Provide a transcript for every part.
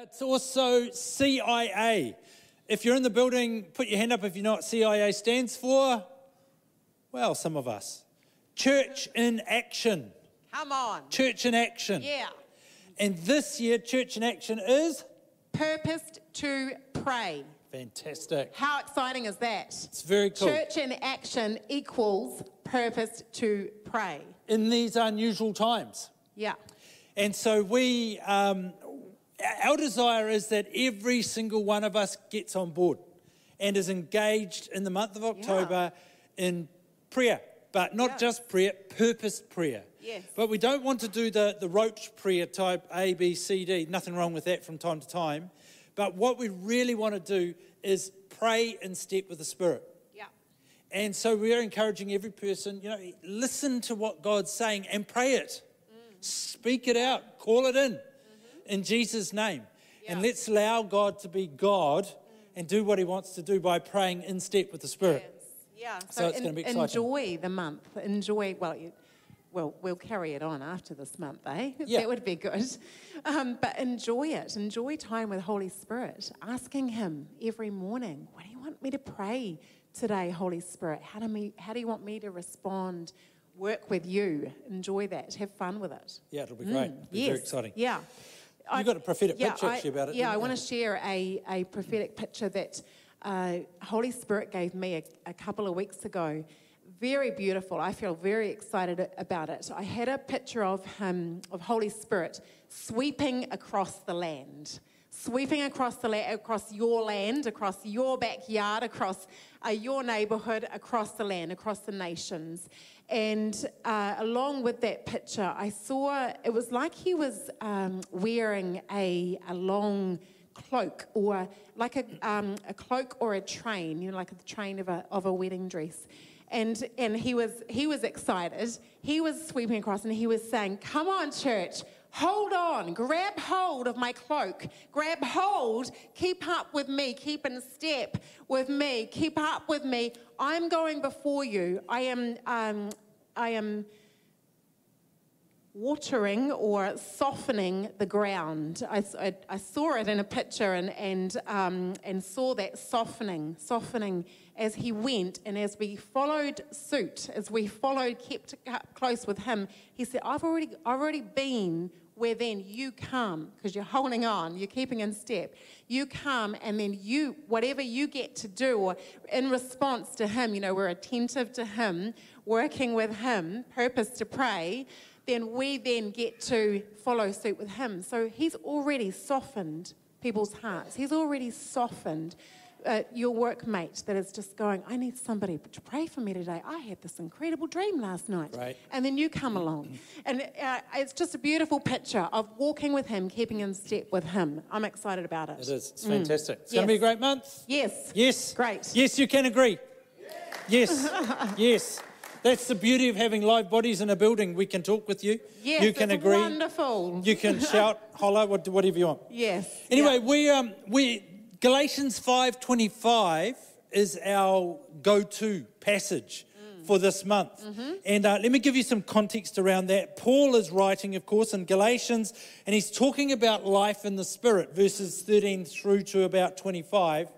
It's also CIA. If you're in the building, put your hand up if you know what CIA stands for. Well, some of us. Church in Action. Come on. Church in Action. Yeah. And this year, Church in Action is Purposed to pray. fantastic. How exciting is that? It's very cool. Church in action equals purposed to pray. In these unusual times. Yeah. And so we, um, our desire is that every single one of us gets on board and is engaged in the month of October in prayer, but not Yeah. just prayer, purposed prayer. Yes. But we don't want to do the, the roach prayer type A, B, C, D. Nothing wrong with that from time to time. But what we really want to do is pray in step with the Spirit. Yeah. And so we're encouraging every person, you know, listen to what God's saying and pray it. Mm. Speak it out, call it in in Jesus' name. And let's allow God to be God and do what he wants to do by praying in step with the Spirit. Yes. Yeah. So it's gonna be exciting. Enjoy the month. Enjoy, well, you, well, we'll carry it on after this month, eh? Yeah. That would be good. Um, but enjoy it. Enjoy time with Holy Spirit. Asking Him every morning, what do you want me to pray today, Holy Spirit? How do, me, how do you want me to respond? Work with you. Enjoy that. Have fun with it. Yeah, it'll be great. It'll be yes. very exciting. Yeah. You've got a prophetic picture I, actually about it, Yeah, I want to share a, a prophetic picture that uh, Holy Spirit gave me a, a couple of weeks ago. Very beautiful. I feel very excited about it. I had a picture of him, of Holy Spirit, sweeping across the land. Sweeping across the land, across your land, across your backyard, across uh, your neighborhood, across the land, across the nations. And uh, along with that picture, I saw it was like he was um, wearing a, a long cloak or like a, um, a cloak or a train, you know, like the train of a, of a wedding dress. And, and he, was, he was excited. He was sweeping across and he was saying, Come on, church, hold on, grab hold of my cloak, grab hold, keep up with me, keep in step with me, keep up with me. I'm going before you. I am, um, I am watering or softening the ground. I, I, I saw it in a picture and, and, um, and saw that softening, softening as he went. And as we followed suit, as we followed, kept close with him, he said, I've already, I've already been where then you come, because you're holding on, you're keeping in step. You come, and then you, whatever you get to do, in response to Him, you know, we're attentive to Him, working with Him, purpose to pray, then we then get to follow suit with Him. So He's already softened people's hearts, He's already softened. Uh, your workmate that is just going, I need somebody to pray for me today. I had this incredible dream last night. Right. And then you come along. And uh, it's just a beautiful picture of walking with Him, keeping in step with Him. I'm excited about it. It is. It's fantastic. It's going to be a Mm. Great month. Yes. Yes. Great. Yes, you can agree. Yes. yes. That's the beauty of having live bodies in a building. We can talk with you. Yes, you can agree. wonderful. You can shout, holler, whatever you want. Yes. Anyway, Yeah. we um we Galatians 5:25 is our go-to passage for this month. And uh, let me give you some context around that. Paul is writing, of course, in Galatians, and he's talking about life in the Spirit, verses 13 through to about 25.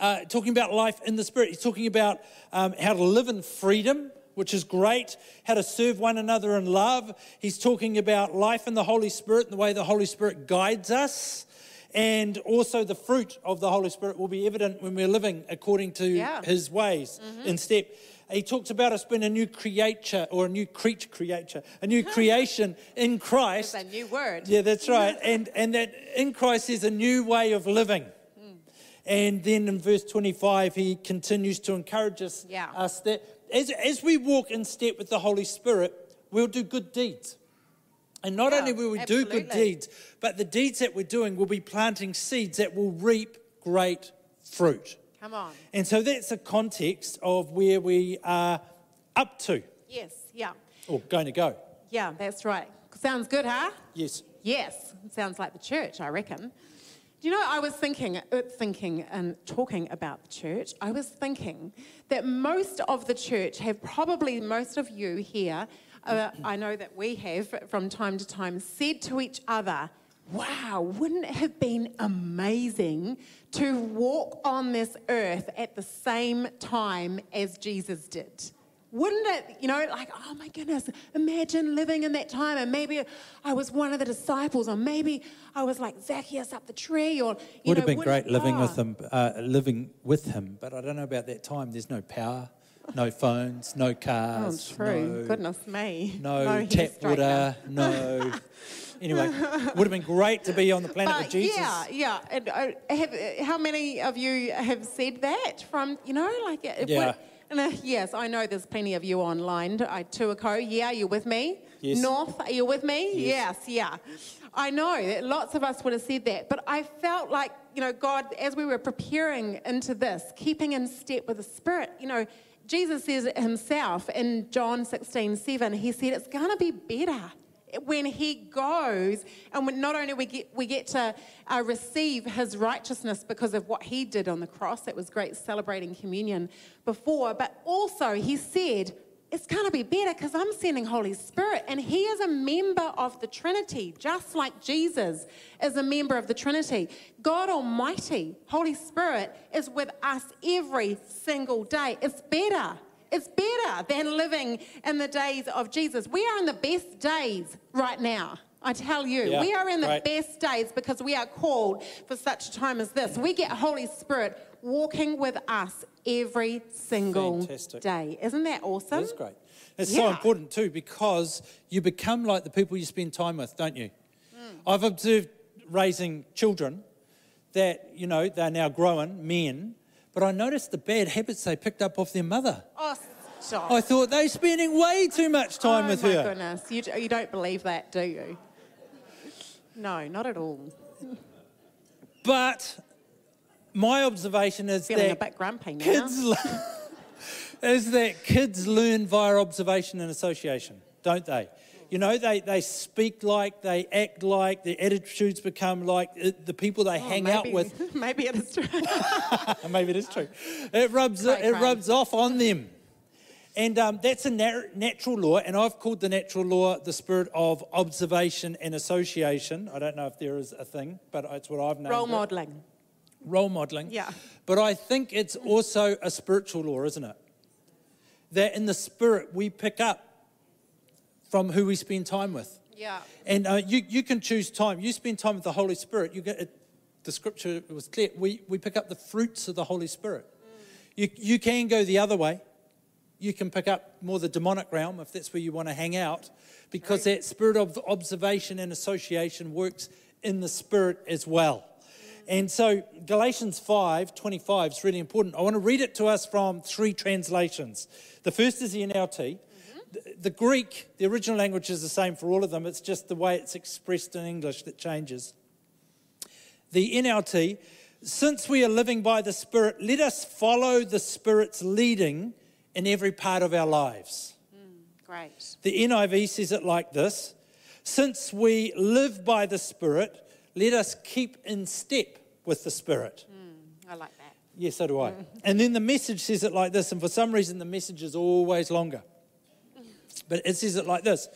Uh, talking about life in the Spirit. He's talking about um, how to live in freedom, which is great, how to serve one another in love. He's talking about life in the Holy Spirit and the way the Holy Spirit guides us. And also, the fruit of the Holy Spirit will be evident when we're living according to Yeah. His ways in step. He talks about us being a new creature or a new creature, creature, a new creation in Christ. It's a new word. Yeah, that's right. And, and that in Christ is a new way of living. And then in verse 25, he continues to encourage us, Yeah. us that as, as we walk in step with the Holy Spirit, we'll do good deeds. And not Yeah, only will we do good deeds, but the deeds that we're doing will be planting seeds that will reap great fruit. Come on. And so that's the context of where we are up to, Yes. Yeah. or going to go. Yeah, that's right. Sounds good, huh? Yes. Yes. Sounds like the church, I reckon. You know, I was thinking, uh, thinking and talking about the church, I was thinking that most of the church have probably, most of you here, uh, I know that we have from time to time, said to each other, wow, wouldn't it have been amazing to walk on this earth at the same time as Jesus did? Wouldn't it, you know, like, oh my goodness, imagine living in that time and maybe I was one of the disciples or maybe I was like Zacchaeus up the tree or, you Would know, have been great living oh. with him, uh, living with him, but I don't know about that time. There's no power, no phones, no Oh, cars, true. no, Goodness me. no, hair tap water, no. anyway, would have been great to be on the planet But with Jesus. yeah, yeah. And, uh, have, how many of you have said that from, you know, like, it Yeah. would- and, uh, yes, I know there's plenty of you online. I, Tuakau, yeah, you with me? Yes. North, are you with me? Yes. Yes, yeah. I know that lots of us would have said that, but I felt like, you know, God, as we were preparing into this, keeping in step with the Spirit, you know, Jesus says it himself in John 16, 7, he said, it's going to be better when he goes and when not only we get we get to uh, receive his righteousness because of what he did on the cross it was great celebrating communion before but also he said it's going to be better because i'm sending holy spirit and he is a member of the trinity just like jesus is a member of the trinity. God almighty holy spirit is with us every single day. It's better it's better than living in the days of Jesus. We are in the best days right now. I tell you, Yeah, we are in the right. best days because we are called for such a time as this. We get Holy Spirit walking with us every single Fantastic. day. Isn't that awesome? That's great. It's so important too because you become like the people you spend time with, don't you? Hmm. I've observed raising children that, you know, they're now growing, men, but I noticed the bad habits they picked up off their mother. Oh, stop. I thought they're spending way too much time oh with her. Oh, my goodness. You, you don't believe that, do you? No, not at all. But my observation is Feeling a that bit grumpy now. kids le- is that kids learn via observation and association, don't they? You know, they, they speak like, they act like, their attitudes become like the people they Oh, hang maybe, out with. Maybe it is true. Maybe it is true. It rubs it rubs off on them, and um, that's a nat- natural law. And I've called the natural law the spirit of observation and association. I don't know if there is a thing, but it's what I've named Role it. modelling. role modeling. Yeah. But I think it's also a spiritual law, isn't it? That in the spirit we pick up from who we spend time with. Yeah. And uh, you, you can choose time. You spend time with the Holy Spirit. You get it, the scripture was clear. We, we pick up the fruits of the Holy Spirit. You, you can go the other way. You can pick up more the demonic realm if that's where you want to hang out, because that spirit of observation and association works in the spirit as well. And so Galatians 5 25 is really important. I want to read it to us from three translations. The first is the NLT. The, Greek, the original language is the same for all of them, it's just the way it's expressed in English that changes. The NLT, since we are living by the Spirit, let us follow the Spirit's leading in every part of our lives. Mm, great. The NIV says it like this Since we live by the Spirit, let us keep in step with the Spirit. Mm, I like that. Yes, so do I. Mm. And then the message says it like this, and for some reason the message is always longer. But it says it like this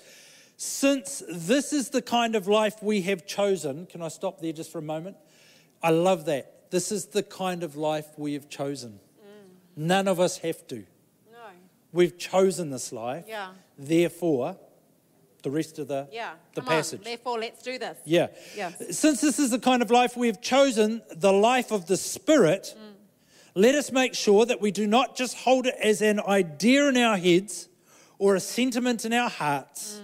Since this is the kind of life we have chosen, can I stop there just for a moment? I love that. This is the kind of life we have chosen. Mm. None of us have to. No. We've chosen this life. Yeah. Therefore, the rest of the, Yeah. the Come on. passage. Therefore, let's do this. Yeah. Yes. Since this is the kind of life we've chosen, the life of the Spirit, mm. let us make sure that we do not just hold it as an idea in our heads or a sentiment in our hearts,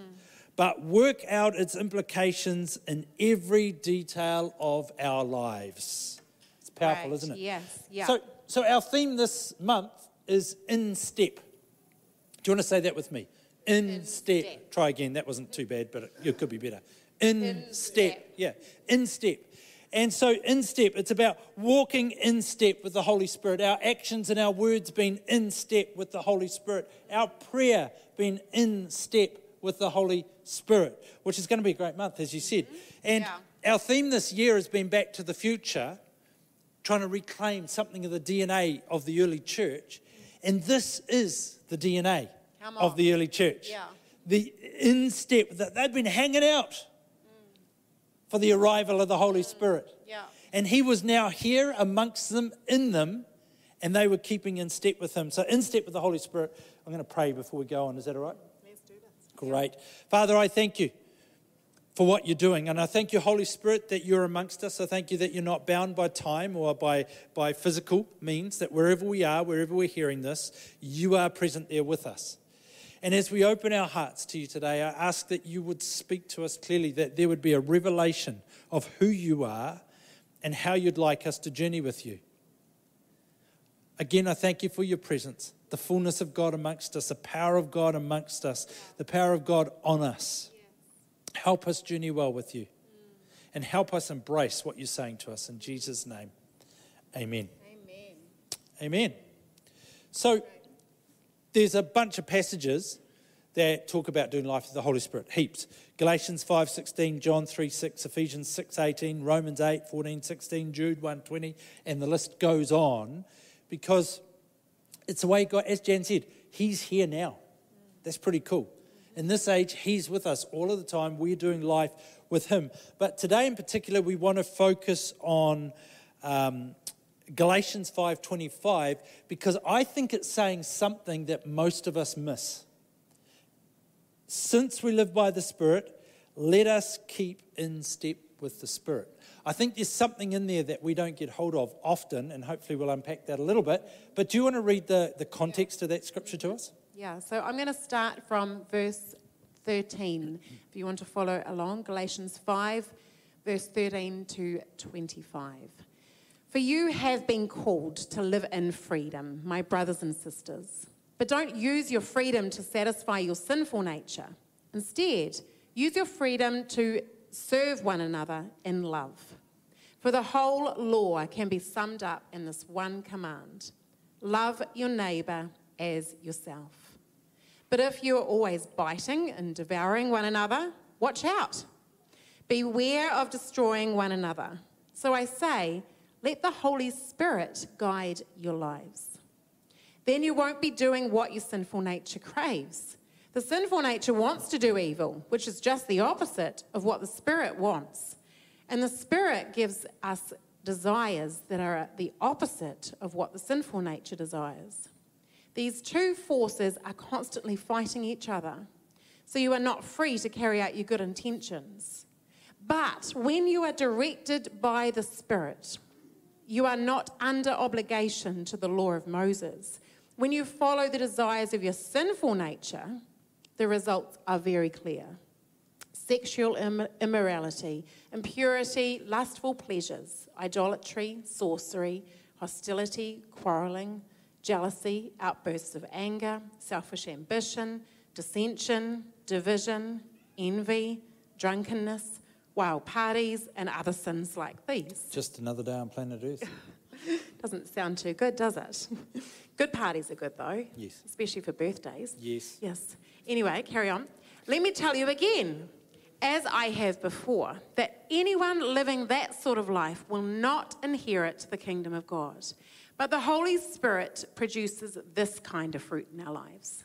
but work out its implications in every detail of our lives. It's powerful, Right. isn't it? Yes. Yeah. So, so our theme this month is in step. Do you want to say that with me? In, In step. step. Try again. That wasn't too bad, but it, it could be better. In, In step. step. Yeah. In step. And so, in step, it's about walking in step with the Holy Spirit. Our actions and our words being in step with the Holy Spirit. Our prayer being in step with the Holy Spirit, which is going to be a great month, as you said. Mm-hmm. And Yeah. our theme this year has been Back to the Future trying to reclaim something of the DNA of the early church. And this is the DNA of the early church. Yeah. The in step that they've been hanging out for the arrival of the Holy Spirit. Yeah. And he was now here amongst them, in them, and they were keeping in step with him. So, in step with the Holy Spirit. I'm going to pray before we go on. Is that all right? Let's do this. Great. Father, I thank you for what you're doing. And I thank you, Holy Spirit, that you're amongst us. I thank you that you're not bound by time or by, by physical means, that wherever we are, wherever we're hearing this, you are present there with us. And as we open our hearts to you today, I ask that you would speak to us clearly, that there would be a revelation of who you are and how you'd like us to journey with you. Again, I thank you for your presence, the fullness of God amongst us, the power of God amongst us, the power of God on us. Help us journey well with you and help us embrace what you're saying to us. In Jesus' name, amen. Amen. Amen. So there's a bunch of passages that talk about doing life with the Holy Spirit. Heaps. Galatians 5:16, John 3:6, Ephesians 6:18, Romans 8, 14, 16, Jude 1:20, and the list goes on because it's the way God, as Jan said, He's here now. That's pretty cool. In this age, He's with us all of the time. We're doing life with Him. But today, in particular, we want to focus on um, Galatians 5:25 because I think it's saying something that most of us miss. Since we live by the Spirit, let us keep in step with the Spirit. I think there's something in there that we don't get hold of often, and hopefully we'll unpack that a little bit. But do you want to read the, the context of that scripture to us? Yeah, so I'm going to start from verse 13. If you want to follow along, Galatians 5, verse 13 to 25. For you have been called to live in freedom, my brothers and sisters. But don't use your freedom to satisfy your sinful nature. Instead, use your freedom to serve one another in love. For the whole law can be summed up in this one command love your neighbor as yourself. But if you're always biting and devouring one another, watch out. Beware of destroying one another. So I say, let the Holy Spirit guide your lives. Then you won't be doing what your sinful nature craves. The sinful nature wants to do evil, which is just the opposite of what the Spirit wants. And the Spirit gives us desires that are the opposite of what the sinful nature desires. These two forces are constantly fighting each other. So you are not free to carry out your good intentions. But when you are directed by the Spirit, you are not under obligation to the law of Moses. When you follow the desires of your sinful nature, the results are very clear sexual Im- immorality, impurity, lustful pleasures, idolatry, sorcery, hostility, quarreling, jealousy, outbursts of anger, selfish ambition, dissension, division, envy, drunkenness, wild parties, and other sins like these. Just another day on planet Earth. Doesn't sound too good, does it? good parties are good though. Yes. Especially for birthdays. Yes. Yes. Anyway, carry on. Let me tell you again, as I have before, that anyone living that sort of life will not inherit the kingdom of God. But the Holy Spirit produces this kind of fruit in our lives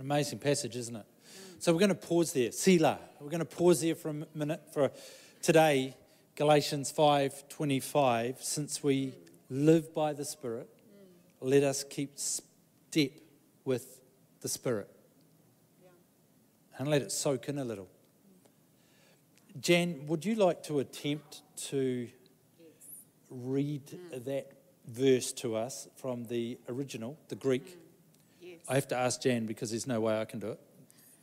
Amazing passage, isn't it? So we're going to pause there. Selah. We're going to pause there for a minute for today, Galatians 5:25. Since we live by the Spirit, let us keep step with the Spirit. And let it soak in a little. Jan, would you like to attempt to read that verse to us from the original, the Greek? I have to ask Jan because there's no way I can do it.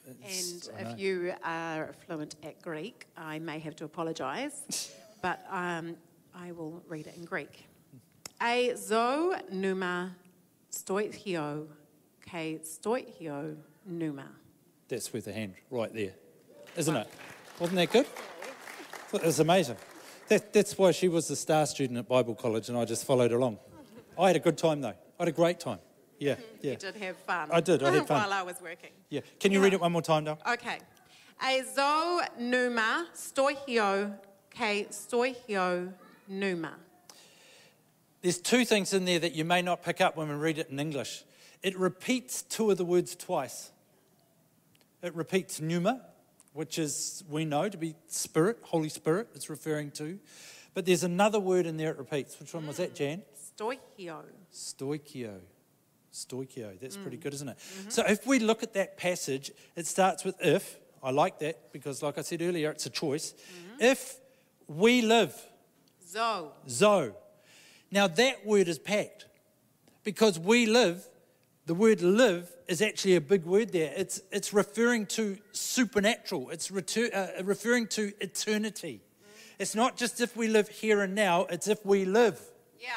And It's- know. if you are fluent at Greek, I may have to apologise, but um, I will read it in Greek. E zo numa stoichio ke stoichio numa. That's worth a hand right there, isn't it? Wasn't that good? It was amazing. That, that's why she was the star student at Bible College and I just followed along. I had a good time though. I had a great time. Yeah, yeah. You did have fun. I did, I had fun. While I was working. Yeah. Can you read it one more time, Dale? Okay. E zo numa stoihio ke stoihio numa. There's two things in there that you may not pick up when we read it in English. It repeats two of the words twice. It repeats pneuma, which is, we know, to be spirit, Holy Spirit, it's referring to. But there's another word in there it repeats. Which one was that, Jan? Mm. Stoihio. Stoikio. Stoikio. That's pretty mm. good, isn't it? Mm-hmm. So if we look at that passage, it starts with if. I like that because, like I said earlier, it's a choice. Mm-hmm. If we live, Zo. zo. Now that word is packed because we live, the word live is actually a big word there. It's, it's referring to supernatural, it's retur- uh, referring to eternity. Mm. It's not just if we live here and now, it's if we live. Yeah.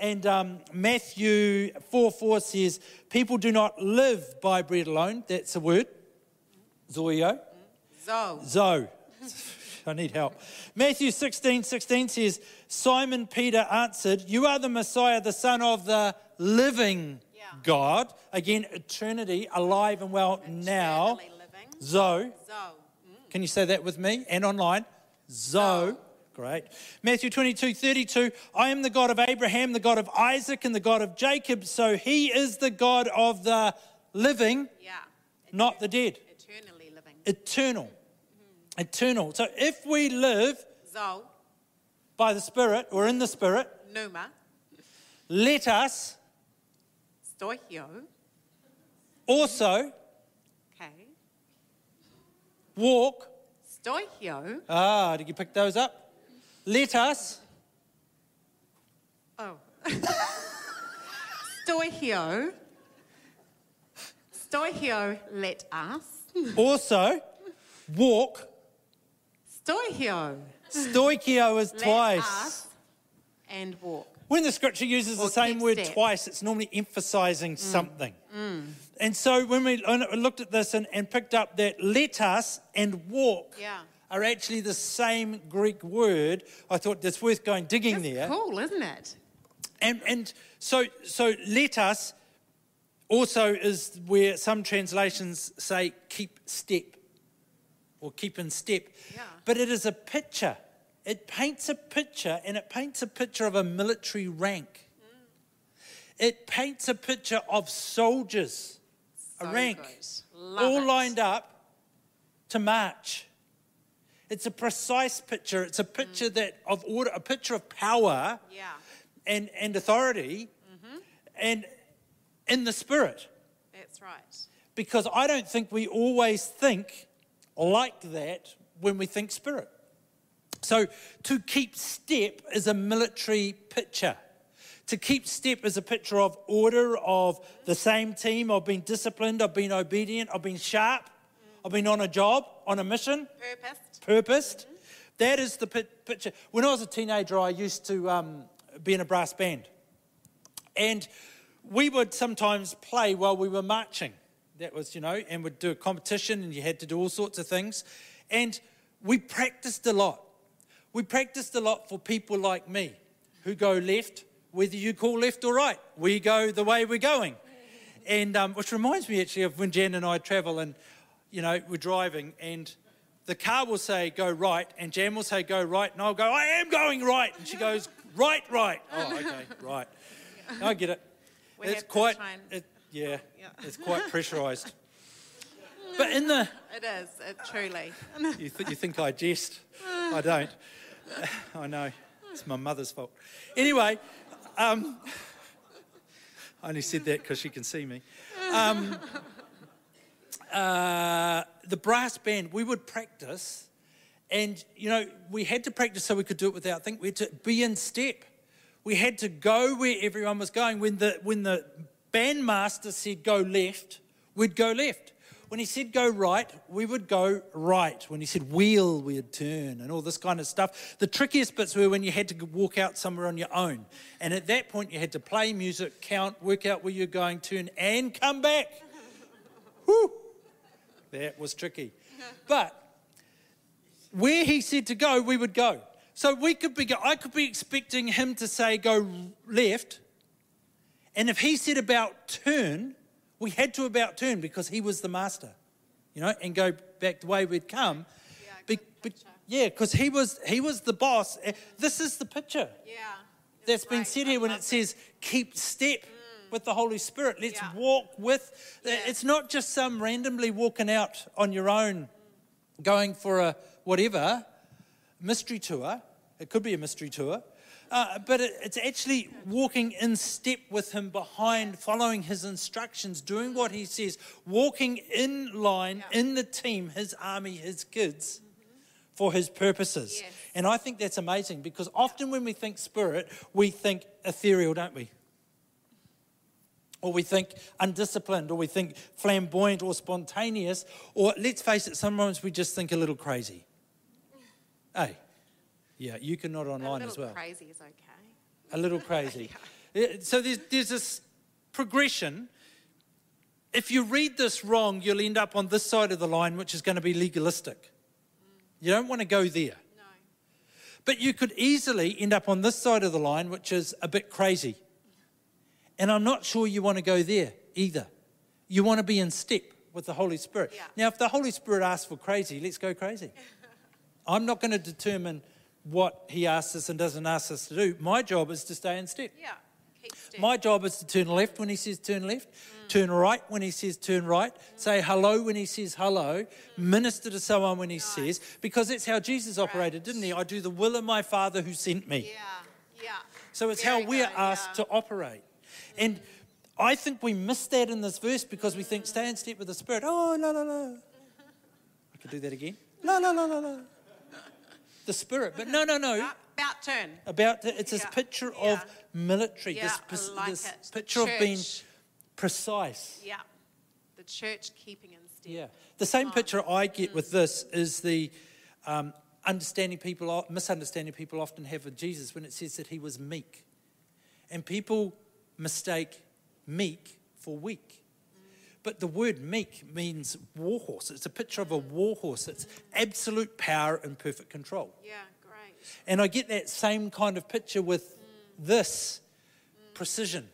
And um, Matthew 4 4 says, People do not live by bread alone. That's a word. Zoio. Zo. Zo. I need help. Matthew 16 16 says, Simon Peter answered, You are the Messiah, the Son of the living Yeah. God. Again, eternity, alive and well now. Living. Zo. Zo. Can you say that with me? And online? Zo. Great. Matthew 22, 32. I am the God of Abraham, the God of Isaac, and the God of Jacob. So he is the God of the living, Yeah. not the dead. Eternally living. Eternal. Eternal. So if we live Zo. by the Spirit or in the Spirit, Numa. let us Stoihio. also Okay. walk. Stoihio. Ah, did you pick those up? Let us Oh. Stoihio. Stoihio, let us. also walk. Stoihio. Stoikio is twice. Let twice. us and walk. When the scripture uses the same word step. twice, it's normally emphasizing mm. something. Mm. And so when we looked at this and, and picked up that let us and walk Yeah. Are actually the same Greek word, I thought it's worth going digging That's there. cool, isn't it? And, and so, so let us also is where some translations say keep step or keep in step. Yeah. But it is a picture. It paints a picture and it paints a picture of a military rank. Mm. It paints a picture of soldiers, a rank. All it. lined up to march. It's a precise picture. It's a picture mm. that of order, a picture of power Yeah. and, and authority mm-hmm. and in the spirit. That's right. Because I don't think we always think like that when we think spirit. So to keep step is a military picture. To keep step is a picture of order, of mm-hmm. the same team. I've been disciplined, I've been obedient, I've been sharp, mm. I've been on a job, on a mission Purposed. Purposed. That is the picture. When I was a teenager, I used to um, be in a brass band. And we would sometimes play while we were marching. That was, you know, and we'd do a competition and you had to do all sorts of things. And we practiced a lot. We practiced a lot for people like me who go left, whether you call left or right. We go the way we're going. And um, which reminds me actually of when Jan and I travel and, you know, we're driving and the car will say go right and Jan will say go right and I'll go, I am going right. And she goes, right, right. Oh, okay, right. I get it. We it's quite, it, yeah, Yeah. it's quite pressurised. But in the, It is, it truly. you, th- you think I jest. I don't. I know. It's my mother's fault. Anyway, um, I only said that because she can see me. Um, uh, the brass band, we would practice, and you know, we had to practice so we could do it without thinking. We had to be in step. We had to go where everyone was going. When the when the bandmaster said go left, we'd go left. When he said go right, we would go right. When he said wheel, we'd turn and all this kind of stuff. The trickiest bits were when you had to walk out somewhere on your own. And at that point, you had to play music, count, work out where you're going, turn, and come back. Whew. That was tricky. But where he said to go, we would go. So we could be, I could be expecting him to say go left. And if he said about turn, we had to about turn because he was the master, you know, and go back the way we'd come. Yeah, Be- good be- picture. yeah, because he was he was the boss. Eh, This is the picture Yeah. that's been said here when it says keep step with the Holy Spirit. Let's. Yeah. walk with. Yeah. It's not just some randomly walking out on your own, going for a whatever mystery tour. It could be a mystery tour. Uh, but it, it's actually walking in step with him behind, following his instructions, doing what he says, walking in line, Yeah. in the team, his army, his kids, for his purposes. Yes. And I think that's amazing because often when we think spirit, we think ethereal, don't we? Or we think undisciplined, or we think flamboyant or spontaneous, or let's face it, sometimes we just think a little crazy. Hey, yeah, you can nod online as well. A little crazy is okay. A little crazy. Yeah, uh, So there's, there's this progression. If you read this wrong, you'll end up on this side of the line, which is going to be legalistic. You don't want to go there. No. But you could easily end up on this side of the line, which is a bit crazy. And I'm not sure you want to go there either. You want to be in step with the Holy Spirit. Yeah. Now, if the Holy Spirit asks for crazy, let's go crazy. I'm not going to determine what He asks us and doesn't ask us to do. My job is to stay in step. Yeah. My job is to turn left when He says turn left, mm. turn right when He says turn right, mm. say hello when He says hello, mm. minister to someone when He says, because that's how Jesus operated, didn't He? I do the will of my Father who sent me. yeah. Yeah. So it's Very how we're good, asked yeah. to operate. And I think we miss that in this verse because we think stay in step with the Spirit. Oh, la, la, la. I could do that again. La, la, la, la, la. The Spirit. But no, no, no. About- About turn. About the, it's this Yeah, picture yeah. of military, Yeah, this, I like this it. The picture of being precise. Yeah. The church keeping in step. Yeah. The same picture I get with this is the um, understanding people, misunderstanding people often have with Jesus when it says that he was meek. And people mistake meek for weak. But the word meek means warhorse. It's a picture of a warhorse. It's absolute power and perfect control. Yeah, great. And I get that same kind of picture with this precision.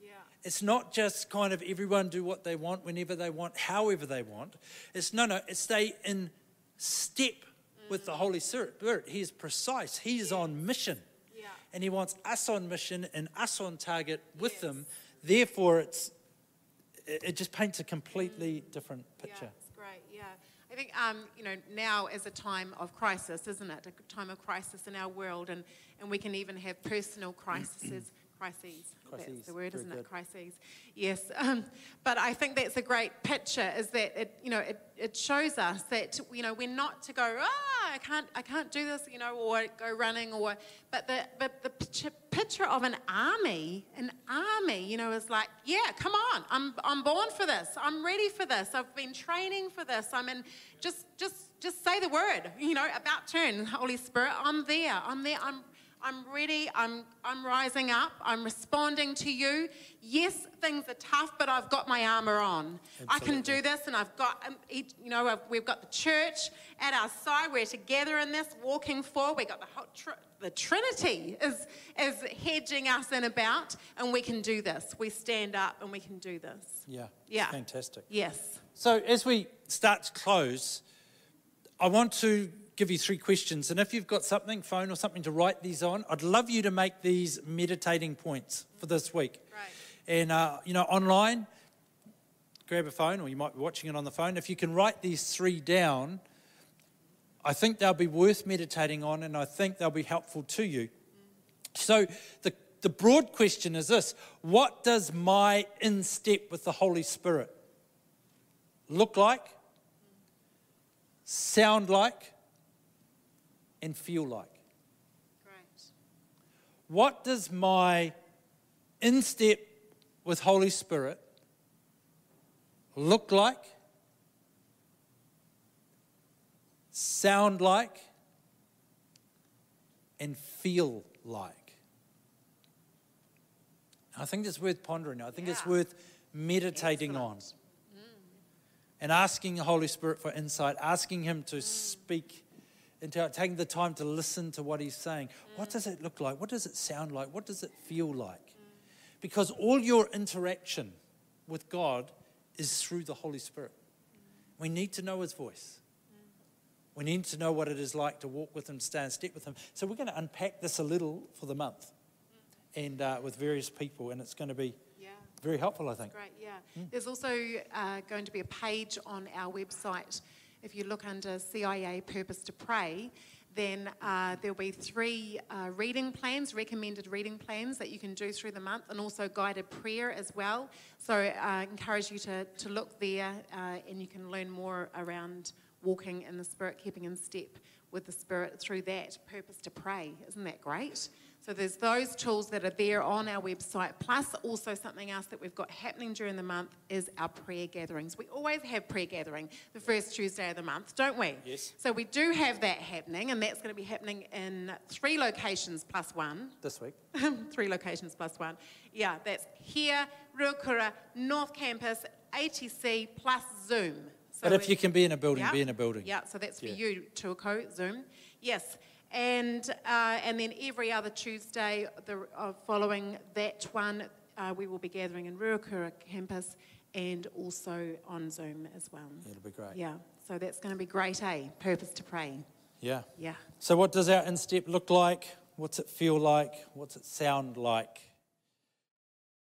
Yeah. It's not just kind of everyone do what they want, whenever they want, however they want. It's no, no, it's stay in step with the Holy Spirit. He is precise, He is on mission. And He wants us on mission and us on target with Yes. Him. Therefore, it's, it just paints a completely different picture. Yeah, great. Yeah. I think, um, you know, now is a time of crisis, isn't it? A time of crisis in our world, and, and we can even have personal crises. Crises. That's Crises, the word, very isn't it? Crises. Yes. Um, but I think that's a great picture. Is that it? You know, it, it shows us that you know we're not to go. Ah, I can't, I can't do this. You know, or go running, or but the but the picture, picture of an army, an army. You know, is like, yeah, come on, I'm I'm born for this. I'm ready for this. I've been training for this. I'm in. Just just just say the word. You know, about turn, Holy Spirit. I'm there. I'm there. I'm I'm ready. I'm, I'm rising up. I'm responding to you. Yes, things are tough, but I've got my armor on. I can do this, and I've got, um, you know, we've got the church at our side. We're together in this, walking forward. We've got the whole tr- the Trinity is, is hedging us in about, and we can do this. We stand up and we can do this. Yeah. Yeah. Fantastic. Yes. So, as we start to close, I want to give you three questions. And if you've got something, phone or something to write these on, I'd love you to make these meditating points for this week. Right. And, uh, you know, online, grab a phone or you might be watching it on the phone. If you can write these three down, I think they'll be worth meditating on and I think they'll be helpful to you. So, the, the broad question is this What does my in step with the Holy Spirit look like, sound like, and feel like? Great. What does my in step with Holy Spirit look like, sound like, and feel like? I think it's worth pondering. I think it's worth meditating on Excellent. and asking the Holy Spirit for insight, asking Him to mm. speak into taking the time to listen to what he's saying. What does it look like? What does it sound like? What does it feel like? Because all your interaction with God is through the Holy Spirit. We need to know his voice. We need to know what it is like to walk with him, stand in step with him. So we're going to unpack this a little for the month and uh, with various people, and it's going to be Yeah. very helpful, I think. Great, yeah. There's also uh, going to be a page on our website. If you look under CIA Purpose to Pray, then uh, there'll be three uh, reading plans, recommended reading plans that you can do through the month, and also guided prayer as well. So uh, I encourage you to, to look there uh, and you can learn more around walking in the Spirit, keeping in step with the Spirit through that purpose to pray. Isn't that great? So there's those tools that are there on our website, plus also something else that we've got happening during the month is our prayer gatherings. We always have prayer gathering the first Tuesday of the month, don't we? Yes. So we do have that happening, and that's going to be happening in three locations plus one. This week. three locations plus one. Yeah, that's here, Ruakura, North Campus, ATC plus Zoom. So But if you can be in a building, yeah. be in a building. Yeah, so that's for Yeah. you, Tuakau, Zoom. Yes. And, uh, and then every other Tuesday the, uh, following that one, uh, we will be gathering in Ruakura campus and also on Zoom as well. It'll be great. Yeah, so that's going to be great, eh? Purpose to pray. Yeah. Yeah. So, what does our instep look like? What's it feel like? What's it sound like?